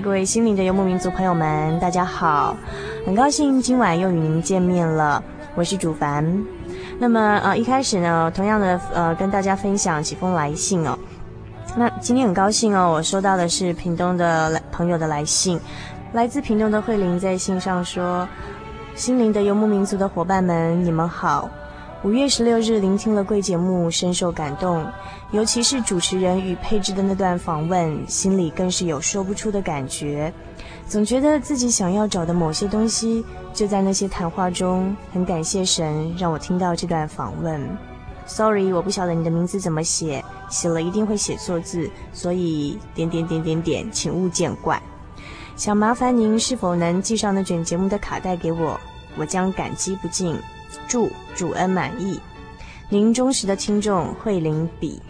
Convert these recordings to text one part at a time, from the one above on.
各位心灵的游牧民族朋友们，大家好！很高兴今晚又与您见面了，我是主凡。那么呃，一开始呢，同样的呃，跟大家分享几封来信哦。那今天很高兴哦，我收到的是屏东的来朋友的来信，来自屏东的慧玲在信上说：“心灵的游牧民族的伙伴们，你们好。”五月十六日聆听了贵节目，深受感动，尤其是主持人与佩芝的那段访问，心里更是有说不出的感觉。总觉得自己想要找的某些东西，就在那些谈话中。很感谢神让我听到这段访问。Sorry，我不晓得你的名字怎么写，写了一定会写错字，所以点点点点点，请勿见怪。想麻烦您是否能寄上那卷节目的卡带给我，我将感激不尽。祝主恩满意，您忠实的听众慧玲比。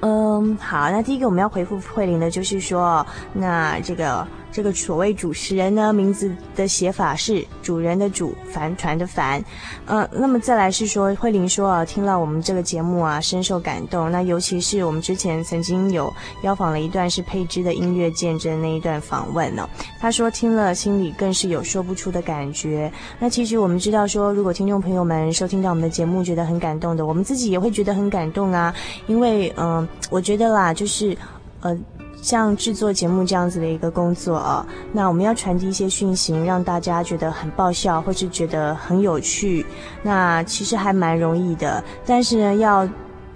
嗯，好，那第一个我们要回复慧玲的就是说，那这个。这个所谓主持人呢，名字的写法是主人的主，帆船的帆。呃，那么再来是说，慧玲说啊，听了我们这个节目啊，深受感动。那尤其是我们之前曾经有邀访了一段是佩芝的音乐见证那一段访问呢，她说听了心里更是有说不出的感觉。那其实我们知道说，如果听众朋友们收听到我们的节目觉得很感动的，我们自己也会觉得很感动啊。因为嗯、我觉得啦，就是呃。像制作节目这样子的一个工作啊，那我们要传递一些讯息，让大家觉得很爆笑，或是觉得很有趣，那其实还蛮容易的。但是呢，要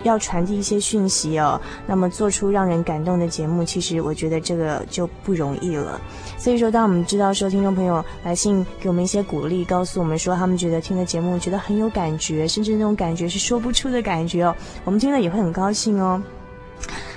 要传递一些讯息哦，那么做出让人感动的节目，其实我觉得这个就不容易了。所以说，当我们知道说听众朋友来信给我们一些鼓励，告诉我们说他们觉得听的节目觉得很有感觉，甚至那种感觉是说不出的感觉哦，我们听了也会很高兴哦。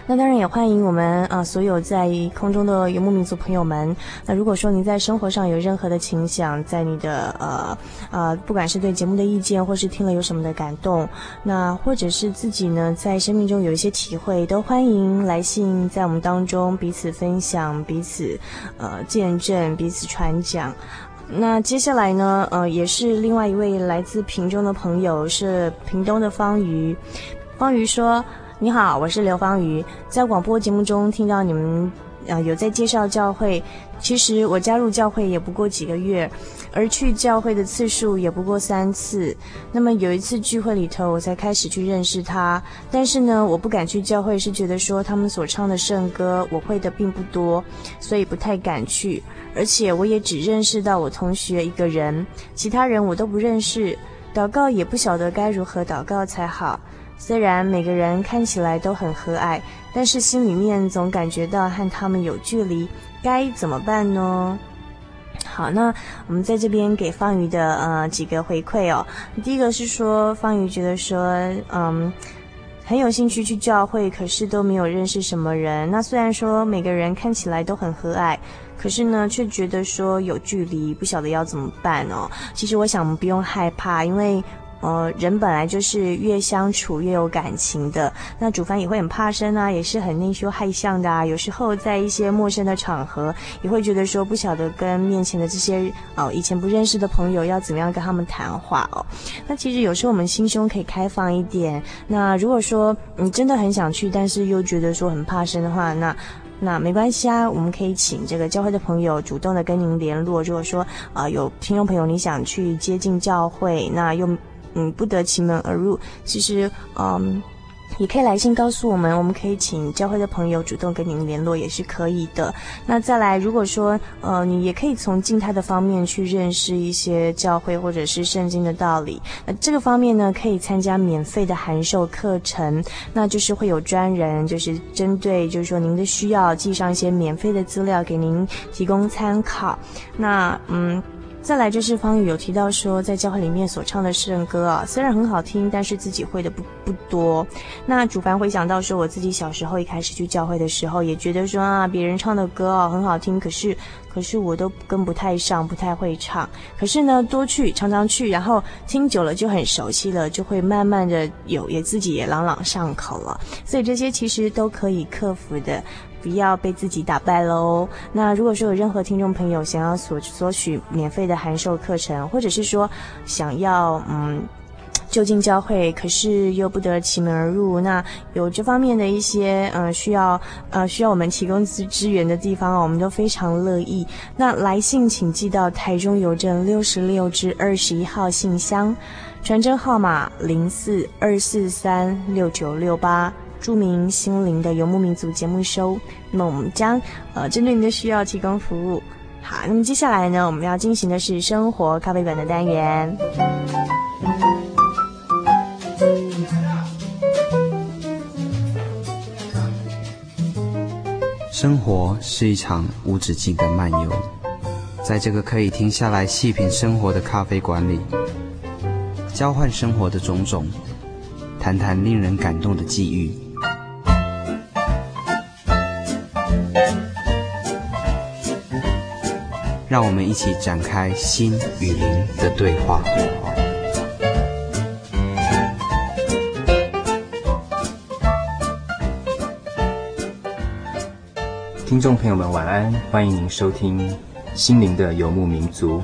那当然也欢迎我们啊，所有在空中的游牧民族朋友们。那如果说您在生活上有任何的倾向，在你的呃呃，不管是对节目的意见，或是听了有什么的感动，那或者是自己呢在生命中有一些体会，都欢迎来信在我们当中彼此分享、彼此呃见证、彼此传讲。那接下来呢，呃，也是另外一位来自屏中的朋友，是屏东的方瑜。方瑜说。你好，我是刘芳瑜，在广播节目中听到你们，呃，有在介绍教会。其实我加入教会也不过几个月，而去教会的次数也不过三次。那么有一次聚会里头，我才开始去认识他。但是呢，我不敢去教会，是觉得说他们所唱的圣歌我会的并不多，所以不太敢去。而且我也只认识到我同学一个人，其他人我都不认识。祷告也不晓得该如何祷告才好。虽然每个人看起来都很和蔼，但是心里面总感觉到和他们有距离，该怎么办呢？好，那我们在这边给方瑜的呃几个回馈哦。第一个是说，方瑜觉得说，嗯，很有兴趣去教会，可是都没有认识什么人。那虽然说每个人看起来都很和蔼，可是呢，却觉得说有距离，不晓得要怎么办哦。其实我想不用害怕，因为。呃，人本来就是越相处越有感情的。那主凡也会很怕生啊，也是很内羞害相的啊。有时候在一些陌生的场合，也会觉得说不晓得跟面前的这些哦以前不认识的朋友要怎么样跟他们谈话哦。那其实有时候我们心胸可以开放一点。那如果说你真的很想去，但是又觉得说很怕生的话，那那没关系啊，我们可以请这个教会的朋友主动的跟您联络。如果说啊、有听众朋友你想去接近教会，那又。嗯，不得其门而入。其实，嗯，也可以来信告诉我们，我们可以请教会的朋友主动跟您联络，也是可以的。那再来，如果说，呃，你也可以从静态的方面去认识一些教会或者是圣经的道理。那这个方面呢，可以参加免费的函授课程，那就是会有专人，就是针对，就是说您的需要，寄上一些免费的资料给您提供参考。那，嗯。再来就是方宇有提到说，在教会里面所唱的圣歌啊，虽然很好听，但是自己会的不不多。那主凡回想到说，我自己小时候一开始去教会的时候，也觉得说啊，别人唱的歌啊很好听，可是可是我都跟不太上，不太会唱。可是呢，多去常常去，然后听久了就很熟悉了，就会慢慢的有也自己也朗朗上口了。所以这些其实都可以克服的。不要被自己打败喽。那如果说有任何听众朋友想要索索取免费的函授课程，或者是说想要嗯就近教会，可是又不得其门而入，那有这方面的一些嗯需要呃需要我们提供资资源的地方，我们都非常乐意。那来信请寄到台中邮政六十六至二十一号信箱，传真号码零四二四三六九六八。著名心灵的游牧民族节目收，那么我们将呃针对您的需要提供服务。好，那么接下来呢，我们要进行的是生活咖啡馆的单元。生活是一场无止境的漫游，在这个可以停下来细品生活的咖啡馆里，交换生活的种种，谈谈令人感动的际遇。让我们一起展开心与灵的对话。听众朋友们，晚安！欢迎您收听《心灵的游牧民族》，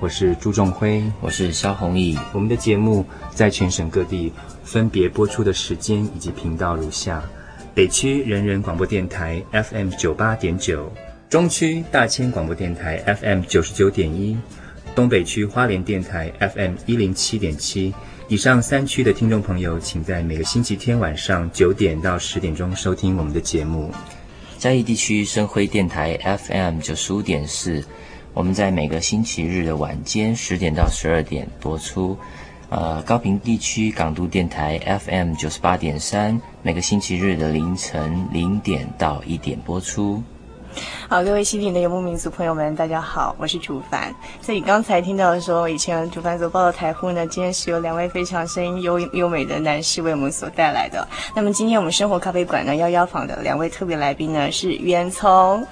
我是朱仲辉，我是肖宏毅。我们的节目在全省各地分别播出的时间以及频道如下：北区人人广播电台 FM 九八点九。中区大千广播电台 FM 九十九点一，东北区花莲电台 FM 一零七点七，以上三区的听众朋友，请在每个星期天晚上九点到十点钟收听我们的节目。嘉义地区生辉电台 FM 九十五点四，我们在每个星期日的晚间十点到十二点播出。呃，高平地区港都电台 FM 九十八点三，每个星期日的凌晨零点到一点播出。好，各位心灵的游牧民族朋友们，大家好，我是主凡。所以刚才听到的说，以前主凡所报的台呼呢，今天是由两位非常声音优优美的男士为我们所带来的。那么今天我们生活咖啡馆呢，要邀访的两位特别来宾呢，是袁从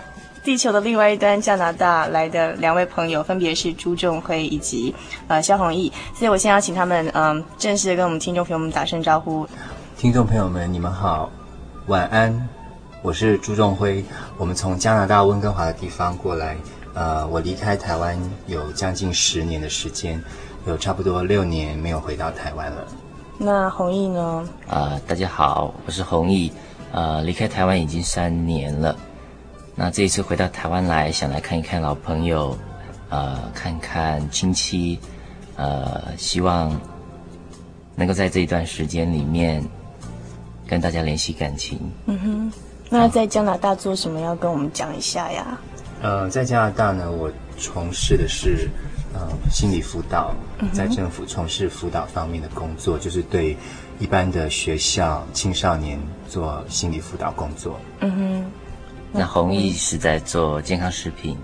地球的另外一端加拿大来的两位朋友，分别是朱仲辉以及呃萧弘毅。所以我先要请他们嗯、呃，正式的跟我们听众朋友们打声招呼。听众朋友们，你们好，晚安。我是朱仲辉，我们从加拿大温哥华的地方过来，呃，我离开台湾有将近十年的时间，有差不多六年没有回到台湾了。那弘毅呢？啊、呃，大家好，我是弘毅，呃，离开台湾已经三年了。那这一次回到台湾来，想来看一看老朋友，呃，看看亲戚，呃，希望能够在这一段时间里面跟大家联系感情。嗯哼。那在加拿大做什么？要跟我们讲一下呀？呃，在加拿大呢，我从事的是呃心理辅导，在政府从事辅导方面的工作，嗯、就是对一般的学校青少年做心理辅导工作。嗯哼。那弘毅是在做健康食品。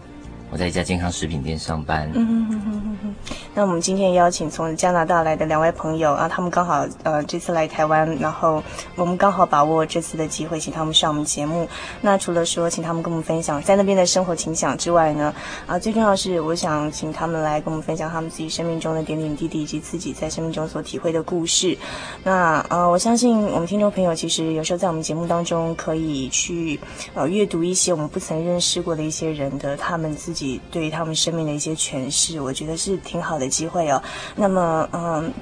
我在一家健康食品店上班。嗯哼哼哼哼。那我们今天邀请从加拿大来的两位朋友啊，他们刚好呃这次来台湾，然后我们刚好把握这次的机会，请他们上我们节目。那除了说请他们跟我们分享在那边的生活情想之外呢，啊最重要是我想请他们来跟我们分享他们自己生命中的点点滴滴以及自己在生命中所体会的故事。那呃我相信我们听众朋友其实有时候在我们节目当中可以去呃阅读一些我们不曾认识过的一些人的他们自己对于他们生命的一些诠释，我觉得是挺好的。的机会哦，那么嗯，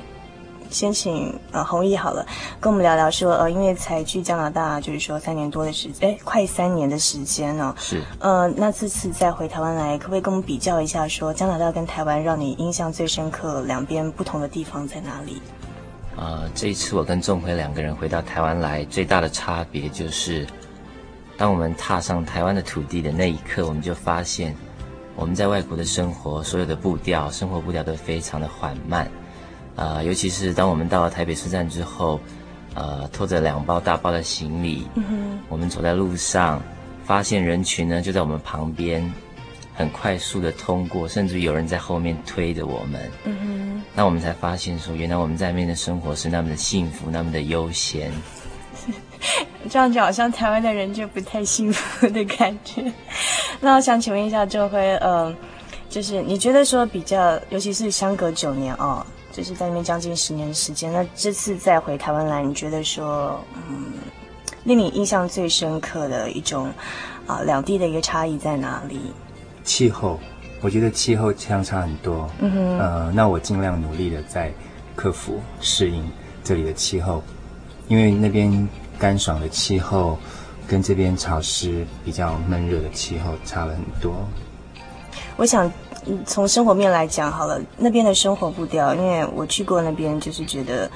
先请呃弘毅好了，跟我们聊聊说呃，因为才去加拿大，就是说三年多的时间，哎，快三年的时间呢、哦，是呃，那这次再回台湾来，可不可以跟我们比较一下说，说加拿大跟台湾让你印象最深刻，两边不同的地方在哪里？呃，这一次我跟仲辉两个人回到台湾来，最大的差别就是，当我们踏上台湾的土地的那一刻，我们就发现。我们在外国的生活，所有的步调，生活步调都非常的缓慢，啊、呃，尤其是当我们到了台北车站之后，呃，拖着两包大包的行李，嗯，我们走在路上，发现人群呢就在我们旁边，很快速的通过，甚至有人在后面推着我们，嗯，那我们才发现说，原来我们在那边的生活是那么的幸福，那么的悠闲。这样就好像台湾的人就不太幸福的感觉。那我想请问一下周辉，呃，就是你觉得说比较，尤其是相隔九年哦，就是在那边将近十年的时间，那这次再回台湾来，你觉得说，嗯，令你印象最深刻的一种啊，呃，两地的一个差异在哪里？气候，我觉得气候相差很多。嗯哼，呃，那我尽量努力的在克服适应这里的气候，因为那边。干爽的气候，跟这边潮湿、比较闷热的气候差了很多。我想，从生活面来讲好了，那边的生活步调，因为我去过那边，就是觉得，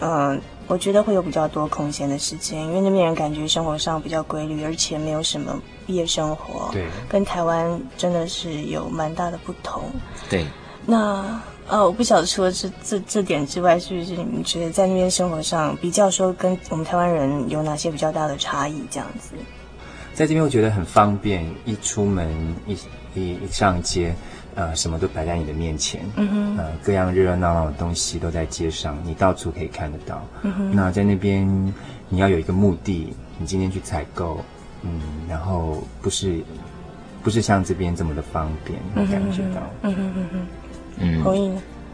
嗯、呃，我觉得会有比较多空闲的时间，因为那边人感觉生活上比较规律，而且没有什么夜生活。对，跟台湾真的是有蛮大的不同。对，那。呃，我不晓得除了这这这点之外，是不是你们觉得在那边生活上比较说跟我们台湾人有哪些比较大的差异？这样子，在这边我觉得很方便，一出门一一一上街，呃，什么都摆在你的面前，嗯哼，呃，各样热热闹闹的东西都在街上，你到处可以看得到。嗯哼，那在那边你要有一个目的，你今天去采购，嗯，然后不是不是像这边这么的方便，你感觉到，嗯哼嗯哼。嗯，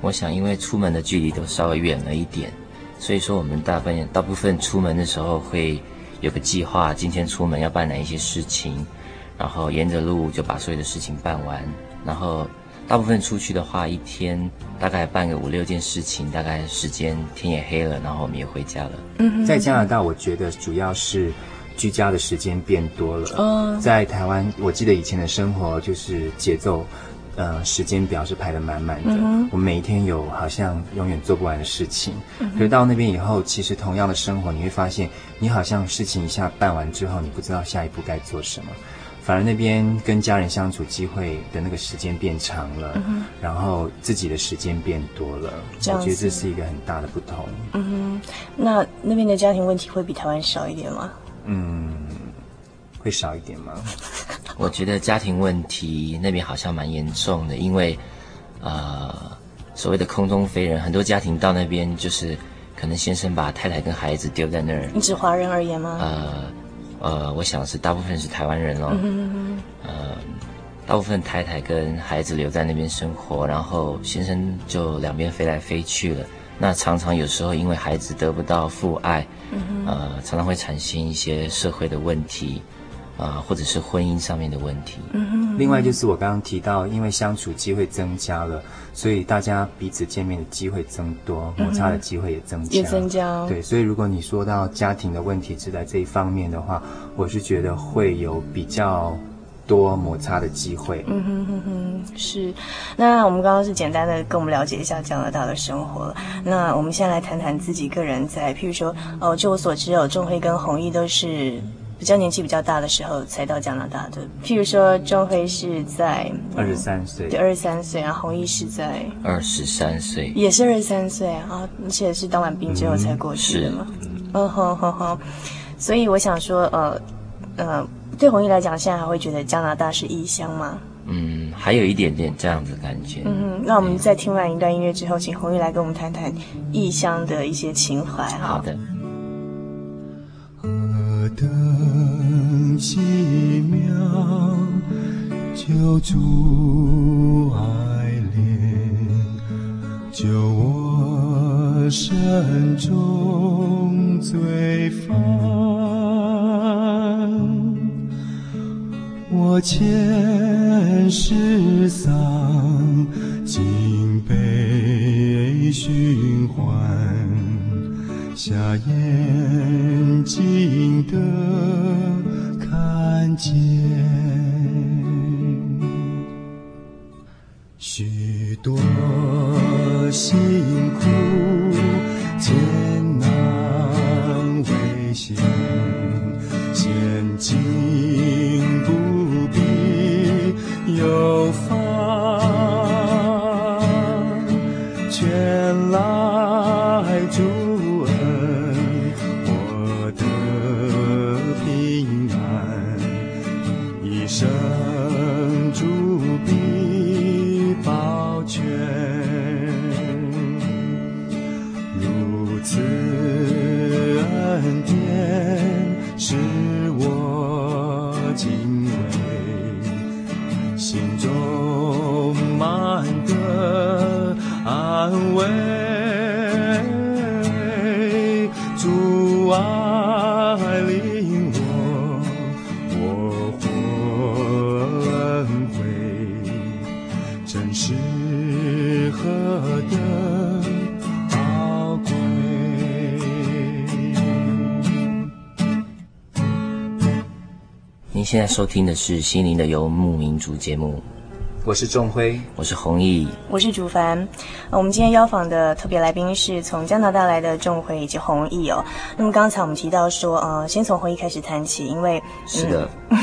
我想，因为出门的距离都稍微远了一点，所以说我们大部分大部分出门的时候会有个计划，今天出门要办哪一些事情，然后沿着路就把所有的事情办完。然后大部分出去的话，一天大概办个五六件事情，大概时间天也黑了，然后我们也回家了。嗯，在加拿大，我觉得主要是居家的时间变多了。嗯，在台湾，我记得以前的生活就是节奏。呃，时间表是排得满满的。嗯、我们每一天有好像永远做不完的事情。嗯、可是到那边以后，其实同样的生活，你会发现，你好像事情一下办完之后，你不知道下一步该做什么。反而那边跟家人相处机会的那个时间变长了，嗯、然后自己的时间变多了。我觉得这是一个很大的不同。嗯哼，那那边的家庭问题会比台湾少一点吗？嗯。会少一点吗？我觉得家庭问题那边好像蛮严重的，因为，呃，所谓的空中飞人，很多家庭到那边就是可能先生把太太跟孩子丢在那儿。你指华人而言吗？呃，呃，我想是大部分是台湾人咯。嗯嗯嗯。呃，大部分太太跟孩子留在那边生活，然后先生就两边飞来飞去了。那常常有时候因为孩子得不到父爱。呃，常常会产生一些社会的问题。啊，或者是婚姻上面的问题。嗯嗯。另外就是我刚刚提到，因为相处机会增加了，所以大家彼此见面的机会增多，摩擦的机会也增加。也增加。对，所以如果你说到家庭的问题是在这一方面的话，我是觉得会有比较多摩擦的机会。嗯哼哼哼，是。那我们刚刚是简单的跟我们了解一下加拿大的生活。那我们先来谈谈自己个人在，譬如说，哦，据我所知，有仲辉跟弘毅都是。比较年纪比较大的时候才到加拿大的，譬如说钟辉是在二十三岁，对，二十三岁，然后弘毅是在二十三岁，也是二十三岁啊，而且是当完兵之后才过去的嘛，嗯哼哼哼，所以我想说，呃呃，对弘毅来讲，现在还会觉得加拿大是异乡吗？嗯，还有一点点这样子感觉。嗯，那我们在听完一段音乐之后，请弘毅来跟我们谈谈异乡的一些情怀。好的。何等奇妙，救主爱怜，救我身中罪犯。我前世丧，今被寻还，下眼睛的看见，许多心此恩典使我敬。畏，心中现在收听的是《心灵的游牧民族》节目。我是仲辉，我是弘毅，我是竹凡。我们今天邀访的特别来宾是从加拿大来的仲辉以及弘毅哦。那么刚才我们提到说，呃，先从弘毅开始谈起，因为是的。嗯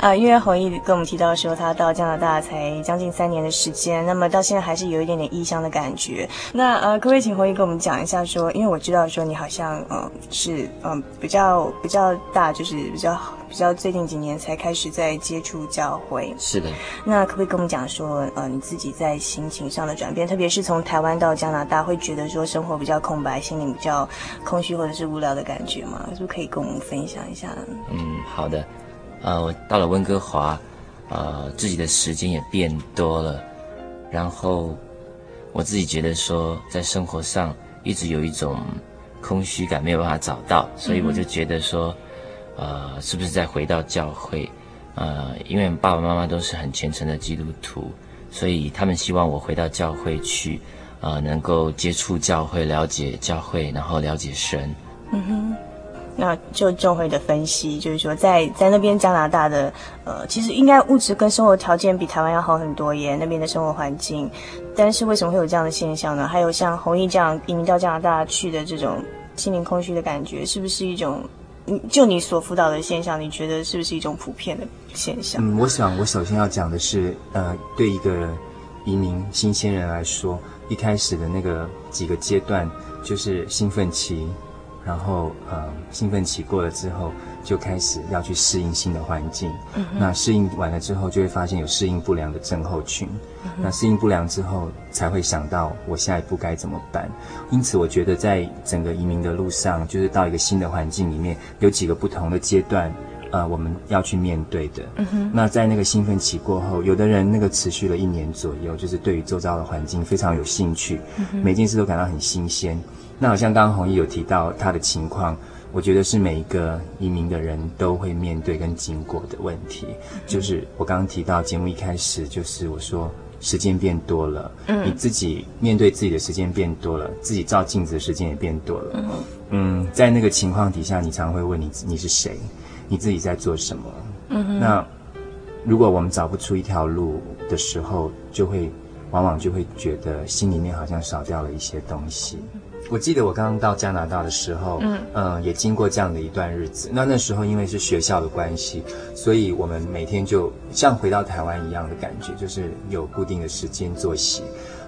啊，因为弘毅跟我们提到说，他到加拿大才将近三年的时间，那么到现在还是有一点点异乡的感觉。那呃，可不可以请弘毅跟我们讲一下说，因为我知道说你好像嗯、呃、是嗯、呃、比较比较大，就是比较比较最近几年才开始在接触教会。是的。那可不可以跟我们讲说，呃，你自己在心情上的转变，特别是从台湾到加拿大，会觉得说生活比较空白，心里比较空虚或者是无聊的感觉吗？是不是可以跟我们分享一下？嗯，好的。呃，我到了温哥华，呃，自己的时间也变多了，然后我自己觉得说，在生活上一直有一种空虚感，没有办法找到，所以我就觉得说，呃，是不是再回到教会？呃，因为爸爸妈妈都是很虔诚的基督徒，所以他们希望我回到教会去，呃，能够接触教会，了解教会，然后了解神。嗯哼。那就仲辉的分析，就是说在，在那边加拿大的，呃，其实应该物质跟生活条件比台湾要好很多耶，那边的生活环境。但是为什么会有这样的现象呢？还有像弘毅这样移民到加拿大去的这种心灵空虚的感觉，是不是一种？就你所辅导的现象，你觉得是不是一种普遍的现象？嗯，我想我首先要讲的是，呃，对一个移民新鲜人来说，一开始的那个几个阶段就是兴奋期。然后，呃，兴奋期过了之后，就开始要去适应新的环境。嗯、那适应完了之后，就会发现有适应不良的症候群。嗯、那适应不良之后，才会想到我下一步该怎么办。因此，我觉得在整个移民的路上，就是到一个新的环境里面，有几个不同的阶段，呃，我们要去面对的。嗯、那在那个兴奋期过后，有的人那个持续了一年左右，就是对于周遭的环境非常有兴趣，嗯、每件事都感到很新鲜。那好像刚刚弘毅有提到他的情况，我觉得是每一个移民的人都会面对跟经过的问题。就是我刚刚提到节目一开始，就是我说时间变多了，嗯，你自己面对自己的时间变多了，自己照镜子的时间也变多了，嗯，嗯，在那个情况底下，你常会问你你是谁，你自己在做什么？嗯，那如果我们找不出一条路的时候，就会往往就会觉得心里面好像少掉了一些东西。我记得我刚刚到加拿大的时候，嗯，嗯，也经过这样的一段日子。那那时候因为是学校的关系，所以我们每天就像回到台湾一样的感觉，就是有固定的时间作息。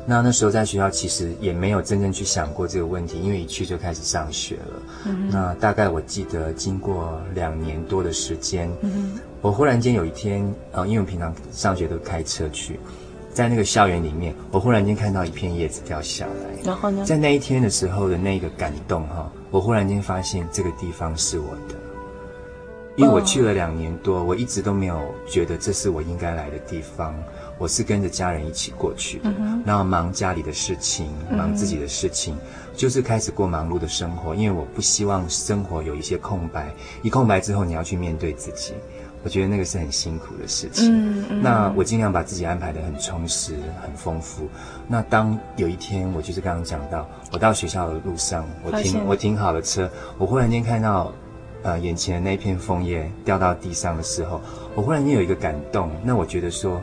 那那时候在学校其实也没有真正去想过这个问题，因为一去就开始上学了。嗯、那大概我记得经过两年多的时间，嗯、我忽然间有一天，呃，因为我平常上学都开车去，在那个校园里面，我忽然间看到一片叶子掉下来。然后呢，在那一天的时候的那个感动哈，我忽然间发现这个地方是我的，因为我去了两年多，我一直都没有觉得这是我应该来的地方。我是跟着家人一起过去的，然后忙家里的事情，忙自己的事情，就是开始过忙碌的生活。因为我不希望生活有一些空白，一空白之后你要去面对自己，我觉得那个是很辛苦的事情。那我尽量把自己安排的很充实、很丰富。那当有一天，我就是刚刚讲到，我到学校的路上，我停我停好了车，我忽然间看到，呃，眼前的那片枫叶掉到地上的时候，我忽然间有一个感动。那我觉得说。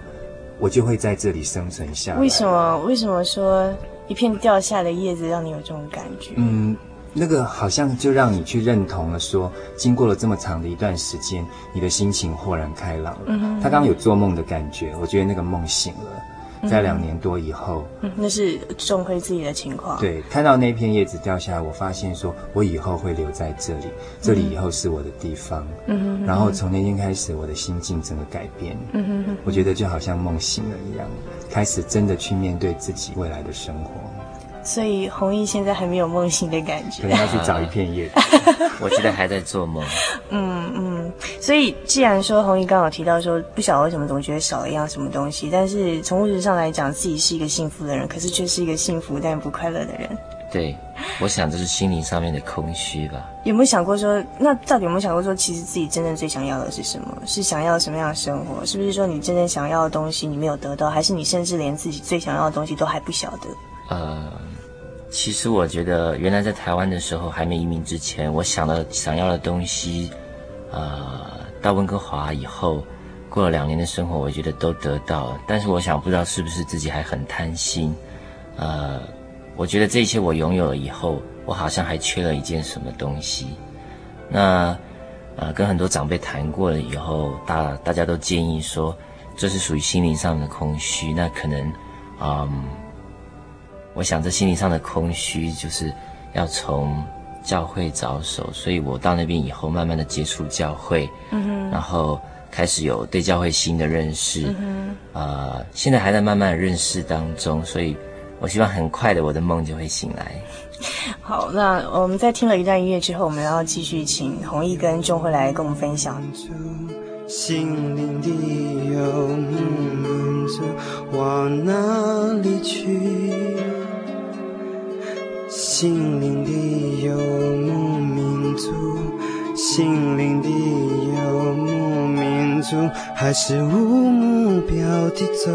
我就会在这里生存下来。为什么？为什么说一片掉下的叶子让你有这种感觉？嗯，那个好像就让你去认同了说，说经过了这么长的一段时间，你的心情豁然开朗了。他刚刚有做梦的感觉，我觉得那个梦醒了。在两年多以后，嗯，那是钟辉自己的情况。对，看到那片叶子掉下来，我发现说，我以后会留在这里，这里以后是我的地方。嗯哼。然后从那天开始，我的心境整个改变。嗯哼。我觉得就好像梦醒了一样，开始真的去面对自己未来的生活。所以弘毅现在还没有梦醒的感觉，可能要去找一片叶子。我觉得还在做梦。嗯嗯，所以既然说弘毅刚好提到说不晓得为什么总觉得少了一样什么东西，但是从物质上来讲，自己是一个幸福的人，可是却是一个幸福但不快乐的人。对，我想这是心灵上面的空虚吧。有没有想过说，那到底有没有想过说，其实自己真正最想要的是什么？是想要什么样的生活？是不是说你真正想要的东西你没有得到，还是你甚至连自己最想要的东西都还不晓得？呃。其实我觉得，原来在台湾的时候还没移民之前，我想的想要的东西，呃，到温哥华以后，过了两年的生活，我觉得都得到了。但是我想，不知道是不是自己还很贪心，呃，我觉得这些我拥有了以后，我好像还缺了一件什么东西。那，呃，跟很多长辈谈过了以后，大大家都建议说，这是属于心灵上的空虚。那可能，嗯。我想，这心理上的空虚，就是要从教会着手。所以我到那边以后，慢慢的接触教会，嗯，然后开始有对教会新的认识，嗯，啊、呃，现在还在慢慢的认识当中。所以我希望很快的，我的梦就会醒来。好，那我们在听了一段音乐之后，我们要继续请弘毅跟钟慧来跟我们分享。心灵的游牧民族往哪里去？心灵的游牧民族，心灵的游牧民族，还是无目标的走，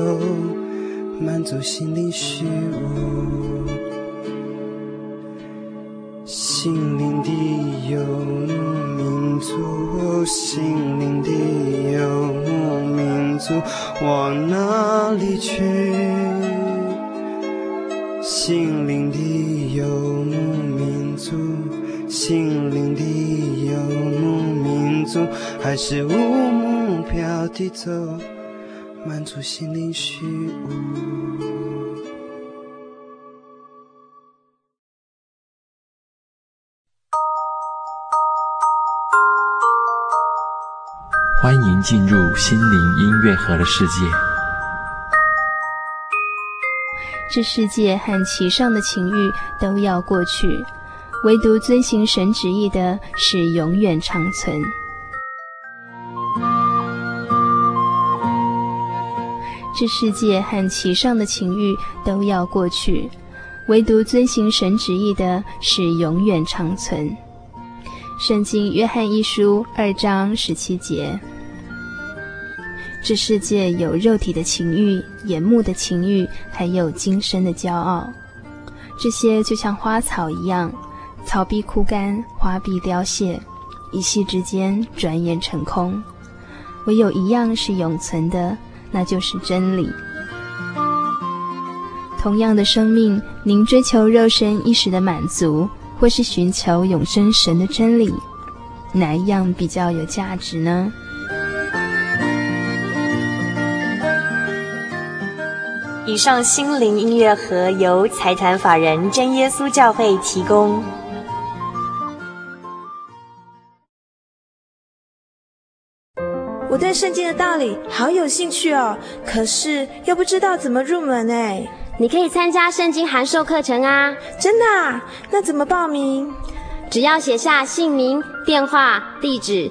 满足心灵虚无。心灵的游牧民族，心灵的游牧民族，往哪里去？心灵的游牧民族，心灵的游牧民族，还是无目标地走，满足心灵虚无。欢迎进入心灵音乐盒的世界。这世界和其上的情欲都要过去，唯独遵行神旨意的是永远长存。这世界和其上的情欲都要过去，唯独遵行神旨意的是永远长存。圣经约翰一书二章十七节。这世界有肉体的情欲、眼目的情欲，还有今生的骄傲。这些就像花草一样，草必枯干，花必凋谢，一夕之间转眼成空。唯有一样是永存的，那就是真理。同样的生命，您追求肉身一时的满足，或是寻求永生神的真理，哪一样比较有价值呢？以上心灵音乐盒由财团法人真耶稣教会提供。我对圣经的道理好有兴趣哦，可是又不知道怎么入门哎。你可以参加圣经函授课程啊！真的啊？那怎么报名？只要写下姓名、电话、地址，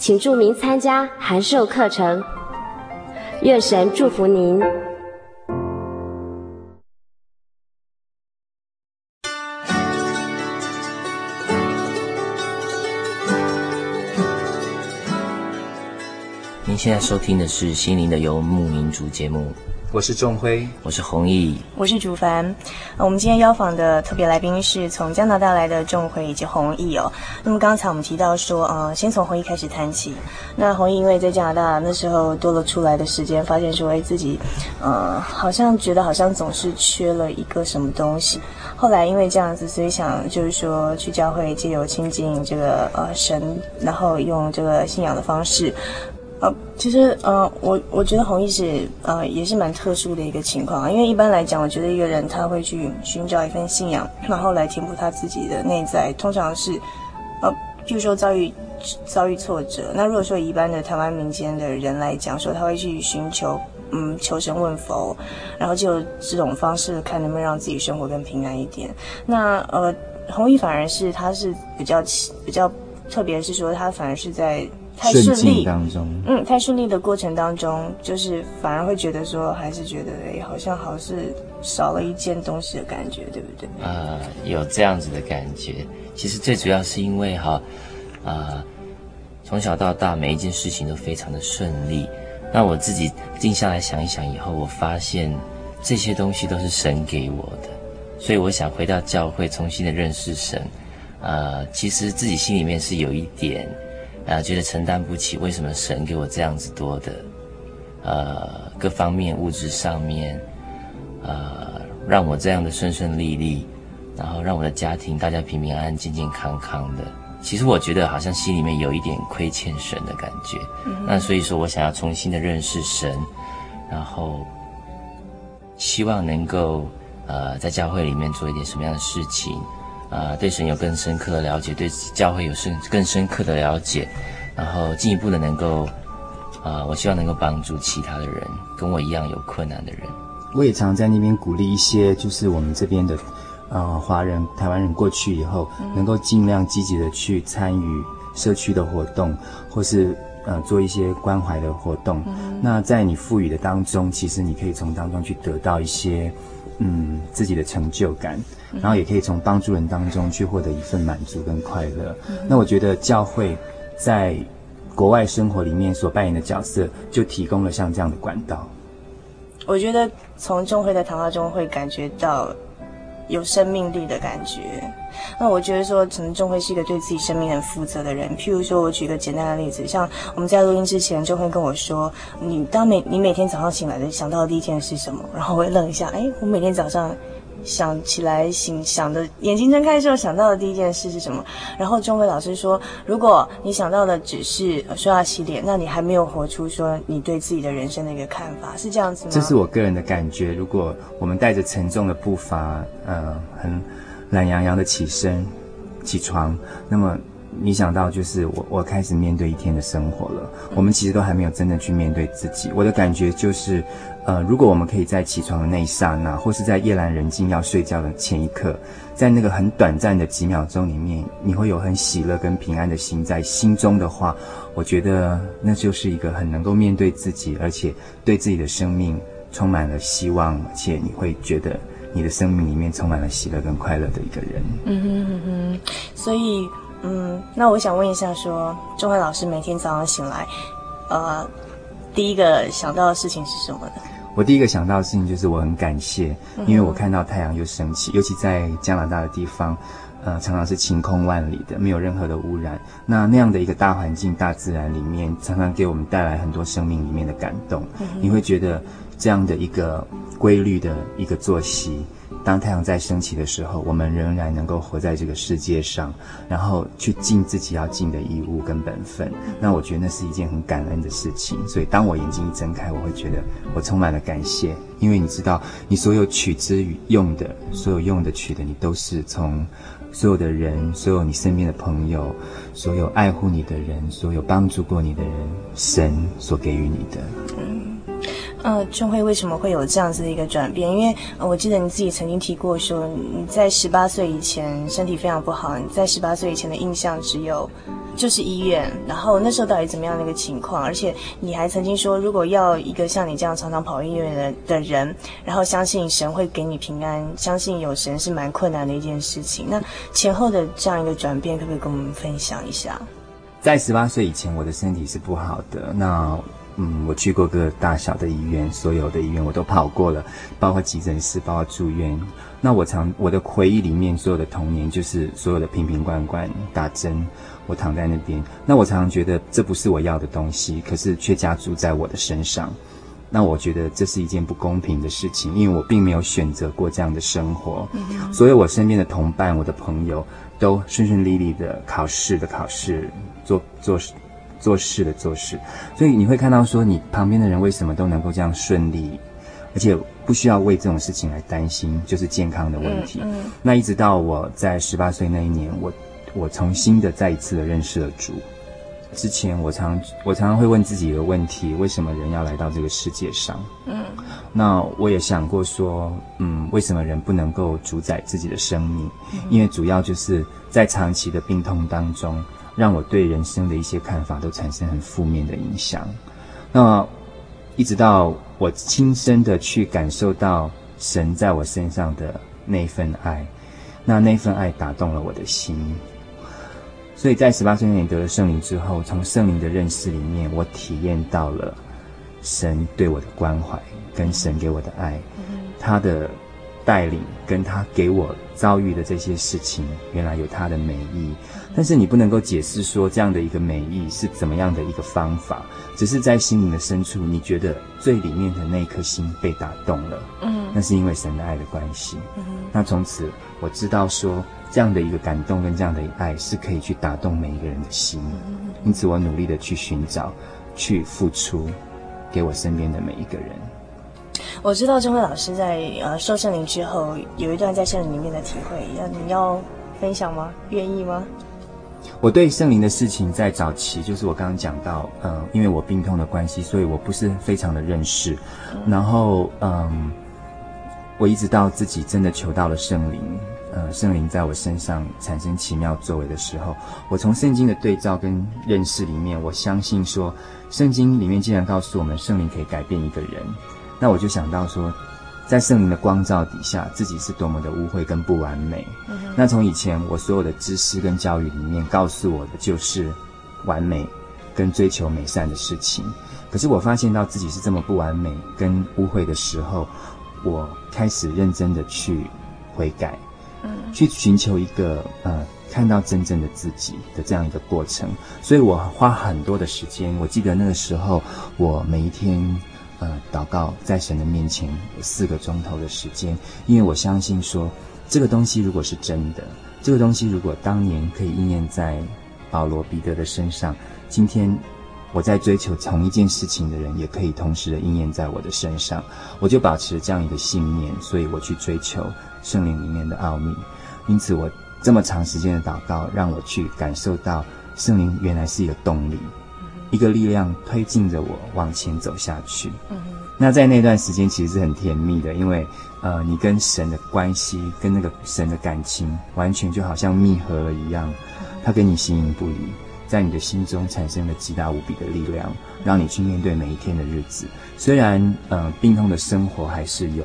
请注明参加函授课程。愿神祝福您。您现在收听的是《心灵的游牧民族》节目。我是仲辉，我是弘毅，我是竹凡。我们今天邀访的特别来宾是从加拿大来的仲辉以及弘毅哦。那么刚才我们提到说，呃，先从弘毅开始谈起。那弘毅因为在加拿大那时候多了出来的时间，发现说，哎，自己，呃，好像觉得好像总是缺了一个什么东西。后来因为这样子，所以想就是说去教会借由亲近这个呃神，然后用这个信仰的方式。呃，其实呃，我我觉得弘毅是呃也是蛮特殊的一个情况，因为一般来讲，我觉得一个人他会去寻找一份信仰，然后来填补他自己的内在，通常是呃，譬如说遭遇遭遇挫折。那如果说一般的台湾民间的人来讲，说他会去寻求嗯求神问佛，然后就这种方式看能不能让自己生活更平安一点。那呃，弘毅反而是他是比较比较特别是说他反而是在。太顺利当中，嗯，太顺利的过程当中，就是反而会觉得说，还是觉得哎，好像好像是少了一件东西的感觉，对不对？呃，有这样子的感觉。其实最主要是因为哈，啊、呃，从小到大每一件事情都非常的顺利。那我自己静下来想一想以后，我发现这些东西都是神给我的，所以我想回到教会，重新的认识神。呃，其实自己心里面是有一点。啊，觉得承担不起，为什么神给我这样子多的，呃，各方面物质上面，呃，让我这样的顺顺利利，然后让我的家庭大家平平安安、健健康康的。其实我觉得好像心里面有一点亏欠神的感觉。嗯。那所以说我想要重新的认识神，然后希望能够呃在教会里面做一点什么样的事情。啊、呃，对神有更深刻的了解，对教会有深更深刻的了解，然后进一步的能够，啊、呃，我希望能够帮助其他的人，跟我一样有困难的人。我也常在那边鼓励一些，就是我们这边的，呃，华人、台湾人过去以后，能够尽量积极的去参与社区的活动，或是呃做一些关怀的活动。嗯、那在你赋予的当中，其实你可以从当中去得到一些，嗯，自己的成就感。然后也可以从帮助人当中去获得一份满足跟快乐。嗯。那我觉得教会在国外生活里面所扮演的角色，就提供了像这样的管道。我觉得从中会的谈话中会感觉到有生命力的感觉。那我觉得说，可能仲辉是一个对自己生命很负责的人。譬如说，我举个简单的例子，像我们在录音之前，钟会跟我说：“你当每你每天早上醒来的想到的第一件事是什么？”然后会愣一下，哎，我每天早上。想起来醒想的眼睛睁开的时候想到的第一件事是什么？然后钟伟老师说，如果你想到的只是说要洗脸，那你还没有活出说你对自己的人生的一个看法，是这样子吗？这是我个人的感觉。如果我们带着沉重的步伐，呃，很懒洋洋的起身起床，那么。你想到就是我，我开始面对一天的生活了。我们其实都还没有真的去面对自己。我的感觉就是，呃，如果我们可以在起床的那一刹那，或是在夜阑人静要睡觉的前一刻，在那个很短暂的几秒钟里面，你会有很喜乐跟平安的心在心中的话，我觉得那就是一个很能够面对自己，而且对自己的生命充满了希望，且你会觉得你的生命里面充满了喜乐跟快乐的一个人。嗯哼嗯哼，所以。嗯，那我想问一下说，说仲辉老师每天早上醒来，呃，第一个想到的事情是什么呢？我我第一个想到的事情就是我很感谢，因为我看到太阳又升起，尤其在加拿大的地方，呃，常常是晴空万里的，没有任何的污染。那那样的一个大环境、大自然里面，常常给我们带来很多生命里面的感动。你会觉得这样的一个规律的一个作息。当太阳在升起的时候，我们仍然能够活在这个世界上，然后去尽自己要尽的义务跟本分。那我觉得那是一件很感恩的事情。所以当我眼睛一睁开，我会觉得我充满了感谢，因为你知道，你所有取之于用的，所有用的取的，你都是从所有的人，所有你身边的朋友，所有爱护你的人，所有帮助过你的人，神所给予你的。呃，俊辉为什么会有这样子的一个转变？因为，我记得你自己曾经提过说，你在十八岁以前身体非常不好，你在十八岁以前的印象只有就是医院，然后那时候到底怎么样的一个情况？而且你还曾经说，如果要一个像你这样常常跑医院的的人，然后相信神会给你平安，相信有神是蛮困难的一件事情。那前后的这样一个转变，可不可以跟我们分享一下？在十八岁以前，我的身体是不好的。那嗯，我去过各大小的医院，所有的医院我都跑过了，包括急诊室，包括住院。那我常我的回忆里面，所有的童年就是所有的瓶瓶罐罐打针，我躺在那边。那我常常觉得这不是我要的东西，可是却加注在我的身上。那我觉得这是一件不公平的事情，因为我并没有选择过这样的生活。嗯，所有我身边的同伴，我的朋友都顺顺利利的考试的考试，做做事。做事的做事，所以你会看到说，你旁边的人为什么都能够这样顺利，而且不需要为这种事情来担心，就是健康的问题。嗯嗯、那一直到我在十八岁那一年，我我重新的再一次的认识了主。之前我常我常常会问自己一个问题：为什么人要来到这个世界上？嗯，那我也想过说，嗯，为什么人不能够主宰自己的生命？嗯、因为主要就是在长期的病痛当中。让我对人生的一些看法都产生很负面的影响。那一直到我亲身的去感受到神在我身上的那份爱，那那份爱打动了我的心。所以在十八岁那年得了圣灵之后，从圣灵的认识里面，我体验到了神对我的关怀跟神给我的爱，他的带领跟他给我遭遇的这些事情，原来有他的美意。但是你不能够解释说这样的一个美意是怎么样的一个方法，只是在心灵的深处，你觉得最里面的那一颗心被打动了。嗯，那是因为神的爱的关系。嗯，那从此我知道说这样的一个感动跟这样的爱是可以去打动每一个人的心。嗯，因此我努力的去寻找，去付出，给我身边的每一个人。我知道钟慧老师在呃受圣灵之后有一段在圣灵里面的体会，要你要分享吗？愿意吗？我对圣灵的事情在早期，就是我刚刚讲到，嗯、呃，因为我病痛的关系，所以我不是非常的认识。然后，嗯，我一直到自己真的求到了圣灵，呃，圣灵在我身上产生奇妙作为的时候，我从圣经的对照跟认识里面，我相信说，圣经里面既然告诉我们圣灵可以改变一个人，那我就想到说。在圣灵的光照底下，自己是多么的污秽跟不完美。嗯、那从以前我所有的知识跟教育里面告诉我的就是完美跟追求美善的事情。可是我发现到自己是这么不完美跟污秽的时候，我开始认真的去悔改，嗯，去寻求一个呃看到真正的自己的这样一个过程。所以我花很多的时间。我记得那个时候，我每一天。呃，祷告在神的面前有四个钟头的时间，因为我相信说，这个东西如果是真的，这个东西如果当年可以应验在保罗、彼得的身上，今天我在追求同一件事情的人，也可以同时的应验在我的身上。我就保持这样一个信念，所以我去追求圣灵里面的奥秘。因此，我这么长时间的祷告，让我去感受到圣灵原来是一个动力。一个力量推进着我往前走下去。嗯，那在那段时间其实是很甜蜜的，因为呃，你跟神的关系，跟那个神的感情，完全就好像密合了一样。他跟你形影不离，在你的心中产生了极大无比的力量，让你去面对每一天的日子。虽然呃，病痛的生活还是有，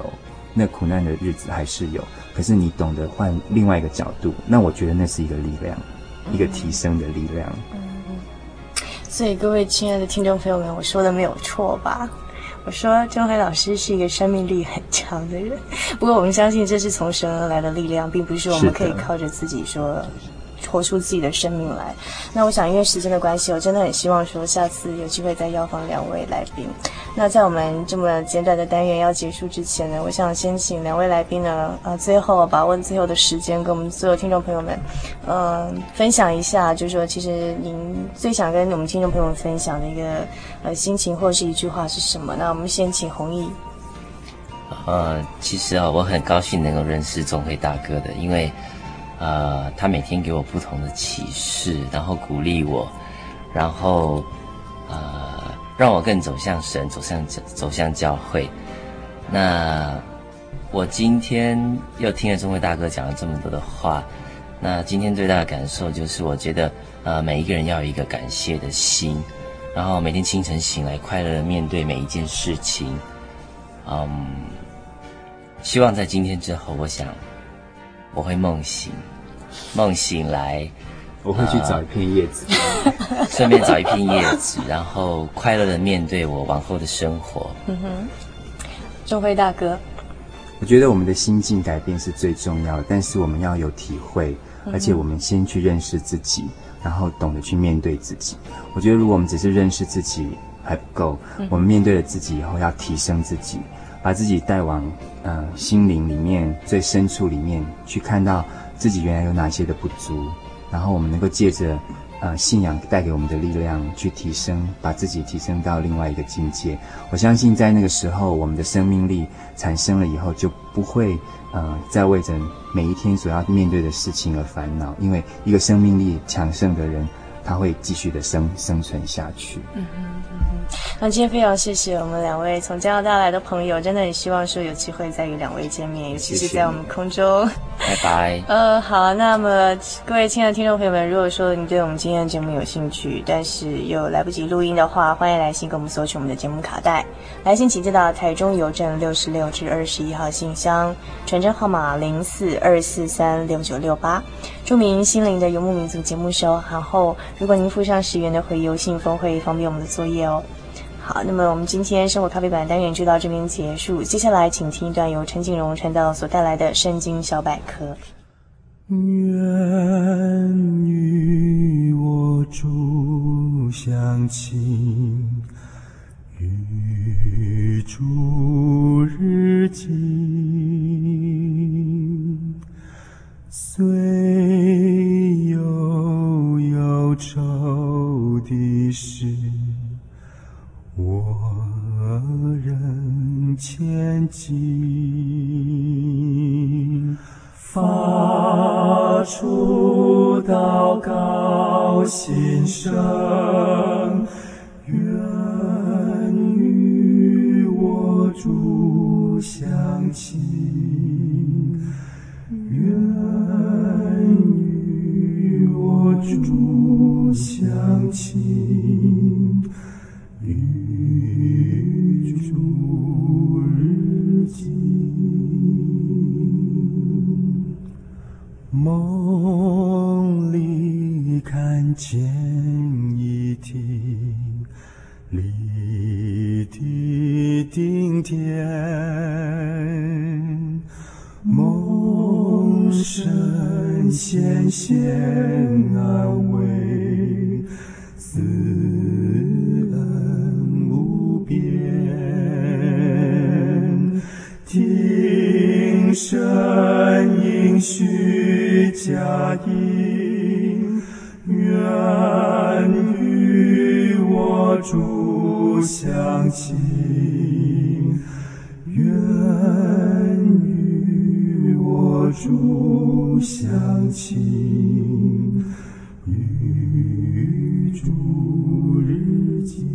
那苦难的日子还是有，可是你懂得换另外一个角度，那我觉得那是一个力量，一个提升的力量。所以，各位亲爱的听众朋友们，我说的没有错吧？我说钟辉老师是一个生命力很强的人，不过我们相信这是从神而来的力量，并不是我们可以靠着自己说。活出自己的生命来。那我想，因为时间的关系，我真的很希望说，下次有机会再邀访两位来宾。那在我们这么简短的单元要结束之前呢，我想先请两位来宾呢，呃，最后把握最后的时间，跟我们所有听众朋友们，嗯、分享一下，就是说，其实您最想跟我们听众朋友们分享的一个呃心情或者是一句话是什么？那我们先请弘毅。呃，其实啊，我很高兴能够认识钟辉大哥的，因为。呃，他每天给我不同的启示，然后鼓励我，然后呃，让我更走向神，走向走向教会。那我今天又听了中辉大哥讲了这么多的话，那今天最大的感受就是，我觉得呃，每一个人要有一个感谢的心，然后每天清晨醒来，快乐的面对每一件事情。嗯，希望在今天之后，我想。我会梦醒，梦醒来，我会去找一片叶子，呃、顺便找一片叶子，然后快乐的面对我往后的生活。嗯哼，中辉大哥，我觉得我们的心境改变是最重要的，但是我们要有体会，而且我们先去认识自己，然后懂得去面对自己。我觉得如果我们只是认识自己还不够，我们面对了自己以后要提升自己。把自己带往，呃，心灵里面最深处里面去，看到自己原来有哪些的不足，然后我们能够借着，呃，信仰带给我们的力量去提升，把自己提升到另外一个境界。我相信在那个时候，我们的生命力产生了以后，就不会，呃，再为着每一天所要面对的事情而烦恼，因为一个生命力强盛的人，他会继续的生生存下去。嗯那今天非常谢谢我们两位从加拿大来的朋友，真的很希望说有机会再与两位见面，尤其是在我们空中。拜拜。呃，好，那么各位亲爱的听众朋友们，如果说你对我们今天的节目有兴趣，但是又来不及录音的话，欢迎来信给我们索取我们的节目卡带。来信请寄到台中邮政六十六至二十一号信箱，传真号码零四二四三六九六八，著名心灵的游牧民族节目收。然后，如果您附上十元的回邮信封，会方便我们的作业哦。好，那么我们今天生活咖啡馆单元就到这边结束。接下来，请听一段由陈景荣传道所带来的《圣经小百科》。愿与我主相亲，与主日近，虽愁的事。我仍前进，发出祷告心声，愿与我主相亲，愿应许佳音，愿与我主相亲，愿与我主相亲，与主日精。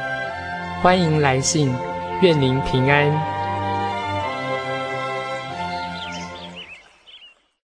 欢迎来信，愿您平安。